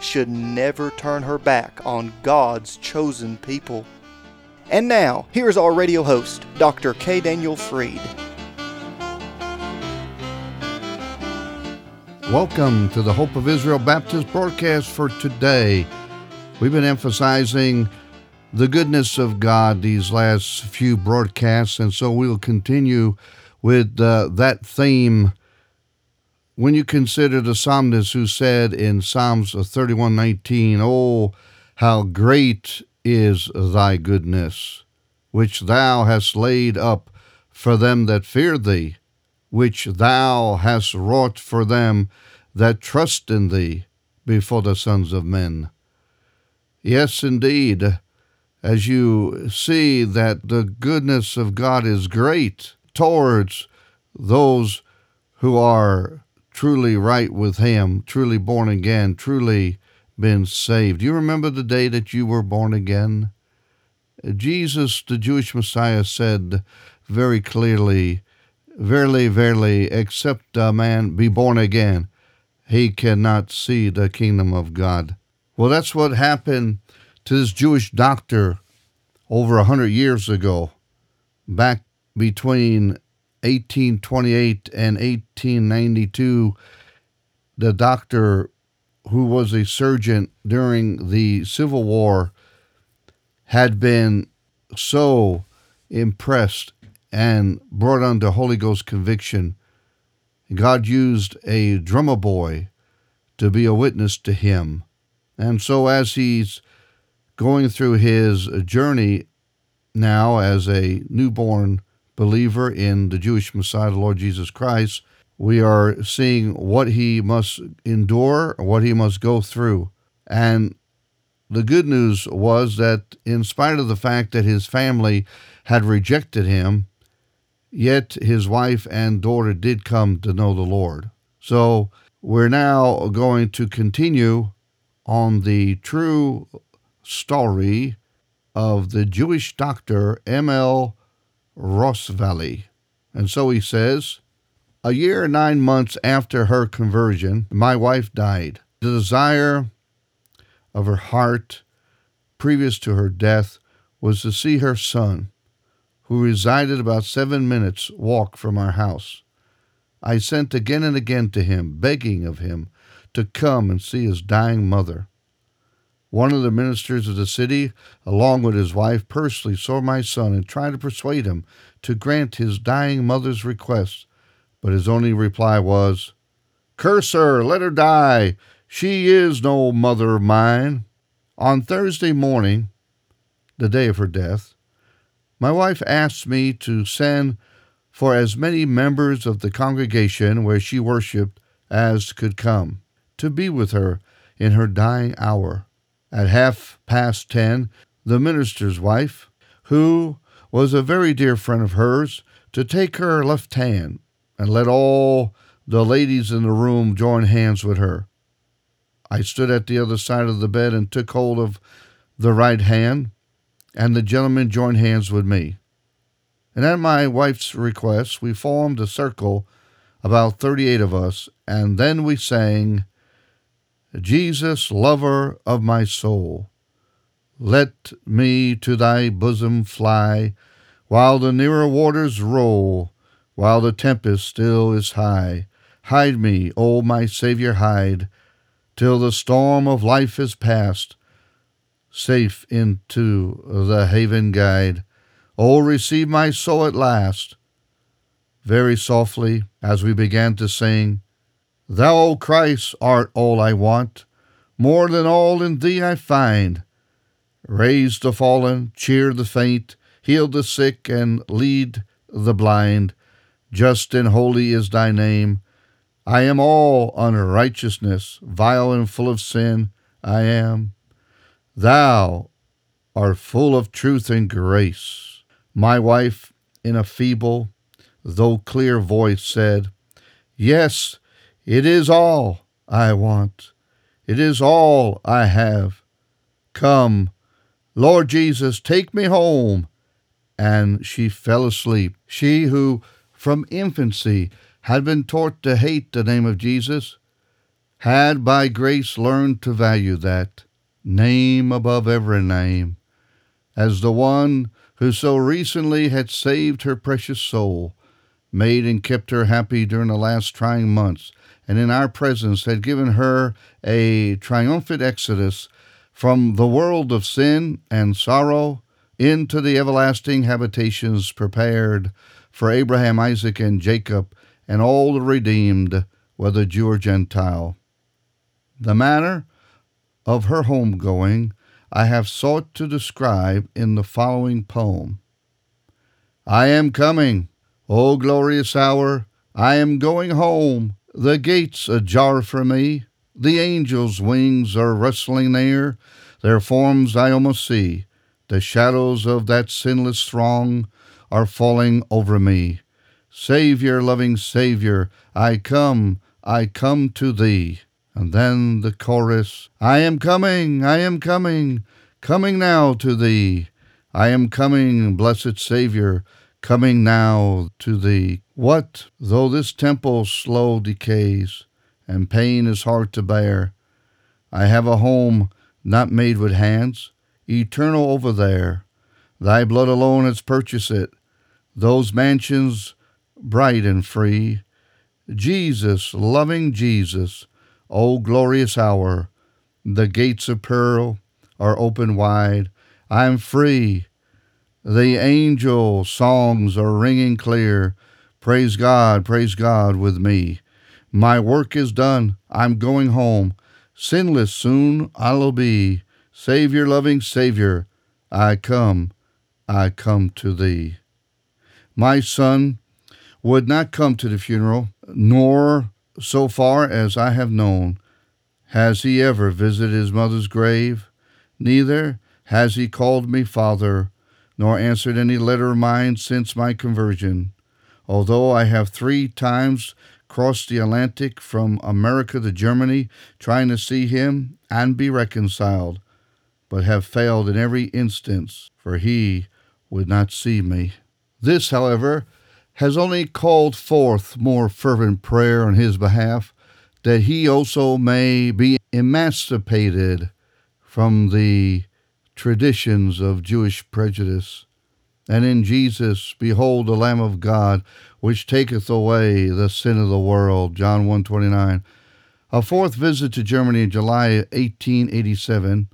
should never turn her back on God's chosen people. And now, here's our radio host, Dr. K. Daniel Freed. Welcome to the Hope of Israel Baptist broadcast for today. We've been emphasizing the goodness of God these last few broadcasts, and so we'll continue with uh, that theme when you consider the psalmist who said in Psalms 31:19, "Oh, how great is thy goodness, which thou hast laid up for them that fear thee, which thou hast wrought for them that trust in thee before the sons of men." Yes, indeed, as you see that the goodness of God is great towards those who are truly right with Him, truly born again, truly been saved. Do you remember the day that you were born again? Jesus, the Jewish Messiah, said very clearly, Verily, verily, except a man be born again, he cannot see the kingdom of God. Well, that's what happened to this Jewish doctor over a hundred years ago, back between 1828 and 1892, the doctor who was a surgeon during the Civil War had been so impressed and brought under Holy Ghost conviction. God used a drummer boy to be a witness to him. And so, as he's going through his journey now as a newborn believer in the Jewish Messiah, the Lord Jesus Christ, we are seeing what he must endure, what he must go through. And the good news was that, in spite of the fact that his family had rejected him, yet his wife and daughter did come to know the Lord. So we're now going to continue on the true story of the Jewish doctor M.L. Rosvally. And so he says, A year nine months after her conversion, my wife died. The desire of her heart, previous to her death, was to see her son, who resided about seven minutes' walk from our house. I sent again and again to him, begging of him to come and see his dying mother. One of the ministers of the city, along with his wife, personally saw my son and tried to persuade him to grant his dying mother's request, but his only reply was, Curse her, let her die. She is no mother of mine. On Thursday morning, the day of her death, my wife asked me to send for as many members of the congregation where she worshiped as could come, to be with her in her dying hour. At half past ten, the minister's wife, who was a very dear friend of hers, to take her left hand and let all the ladies in the room join hands with her. I stood at the other side of the bed and took hold of the right hand, and the gentleman joined hands with me. And at my wife's request, we formed a circle, about 38 of us, and then we sang, Jesus, lover of my soul, let me to thy bosom fly, while the nearer waters roll, while the tempest still is high. Hide me, O my Saviour, hide, till the storm of life is past, safe into the haven guide. O receive my soul at last. Very softly, as we began to sing, Thou, O Christ, art all I want, more than all in Thee I find. Raise the fallen, cheer the faint, heal the sick, and lead the blind. Just and holy is Thy name. I am all unrighteousness, vile and full of sin, I am. Thou, art full of truth and grace. My wife, in a feeble, though clear voice, said, Yes, it is all I want. It is all I have. Come, Lord Jesus, take me home. And she fell asleep. She who from infancy had been taught to hate the name of Jesus, had by grace learned to value that name above every name, as the one who so recently had saved her precious soul, made and kept her happy during the last trying months, and in our presence had given her a triumphant exodus from the world of sin and sorrow into the everlasting habitations prepared for Abraham, Isaac, and Jacob, and all the redeemed, whether Jew or Gentile. The manner of her homegoing I have sought to describe in the following poem. I am coming, O glorious hour, I am going home, the gates ajar for me, the angels' wings are rustling near, their forms I almost see, the shadows of that sinless throng are falling over me. Savior, loving Savior, I come, I come to thee. And then the chorus I am coming, I am coming, coming now to thee. I am coming, blessed Savior, coming now to thee. What though this temple slow decays, and pain is hard to bear? I have a home not made with hands, eternal over there. Thy blood alone has purchased it, those mansions bright and free. Jesus, loving Jesus, O glorious hour, the gates of pearl are open wide. I am free. The angel songs are ringing clear. Praise God, praise God with me. My work is done. I'm going home. Sinless soon I'll be. Savior, loving Savior, I come, I come to thee. My son would not come to the funeral, nor, so far as I have known, has he ever visited his mother's grave. Neither has he called me father, nor answered any letter of mine since my conversion. Although I have three times crossed the Atlantic from America to Germany trying to see him and be reconciled, but have failed in every instance, for he would not see me. This, however, has only called forth more fervent prayer on his behalf, that he also may be emancipated from the traditions of Jewish prejudice. And in Jesus, behold the Lamb of God, which taketh away the sin of the world. John 129. A fourth visit to Germany in July 1887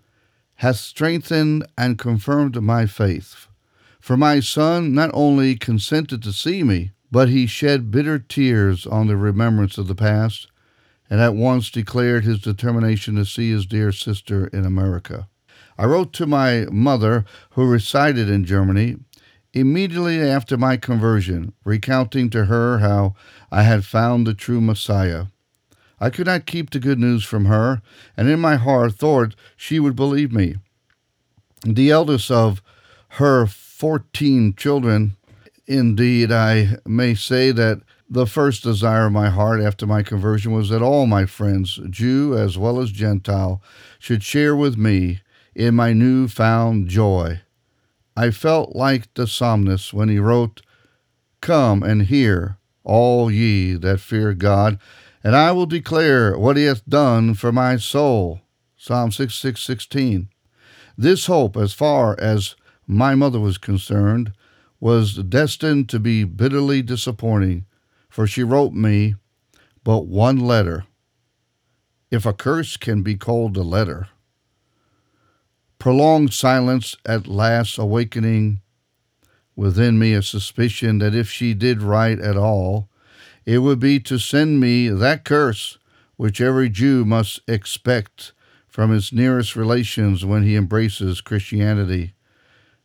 hath strengthened and confirmed my faith. For my son not only consented to see me, but he shed bitter tears on the remembrance of the past, and at once declared his determination to see his dear sister in America. I wrote to my mother, who resided in Germany, immediately after my conversion, recounting to her how I had found the true Messiah. I could not keep the good news from her, and in my heart thought she would believe me. The eldest of her fourteen children, indeed, I may say that the first desire of my heart after my conversion was that all my friends, Jew as well as Gentile, should share with me in my new found joy. I felt like the psalmist when he wrote, Come and hear, all ye that fear God, and I will declare what he hath done for my soul. Psalm 66:16. This hope, as far as my mother was concerned, was destined to be bitterly disappointing, for she wrote me but one letter. If a curse can be called a letter. Prolonged silence at last awakening within me a suspicion that if she did write at all, it would be to send me that curse which every Jew must expect from his nearest relations when he embraces Christianity.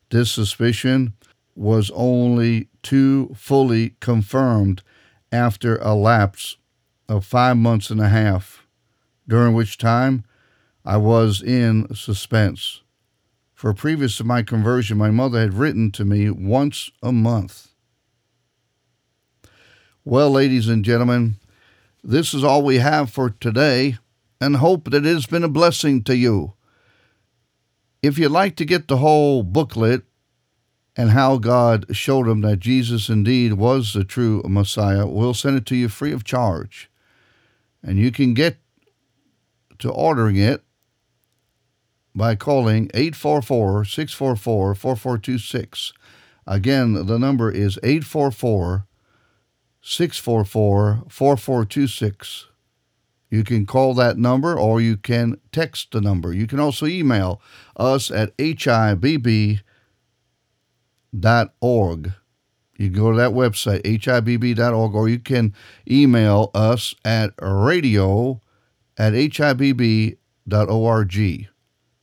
This suspicion was only too fully confirmed after a lapse of five months and a half, during which time I was in suspense. For previous to my conversion, my mother had written to me once a month. Well, ladies and gentlemen, this is all we have for today, and hope that it has been a blessing to you. If you'd like to get the whole booklet and how God showed him that Jesus indeed was the true Messiah, we'll send it to you free of charge. And you can get to ordering it by calling 844 644 4426. Again, the number is 844 644 4426. You can call that number or you can text the number. You can also email us at hibb.org. You can go to that website, hibb.org, or you can email us at radio at hibb.org.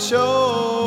And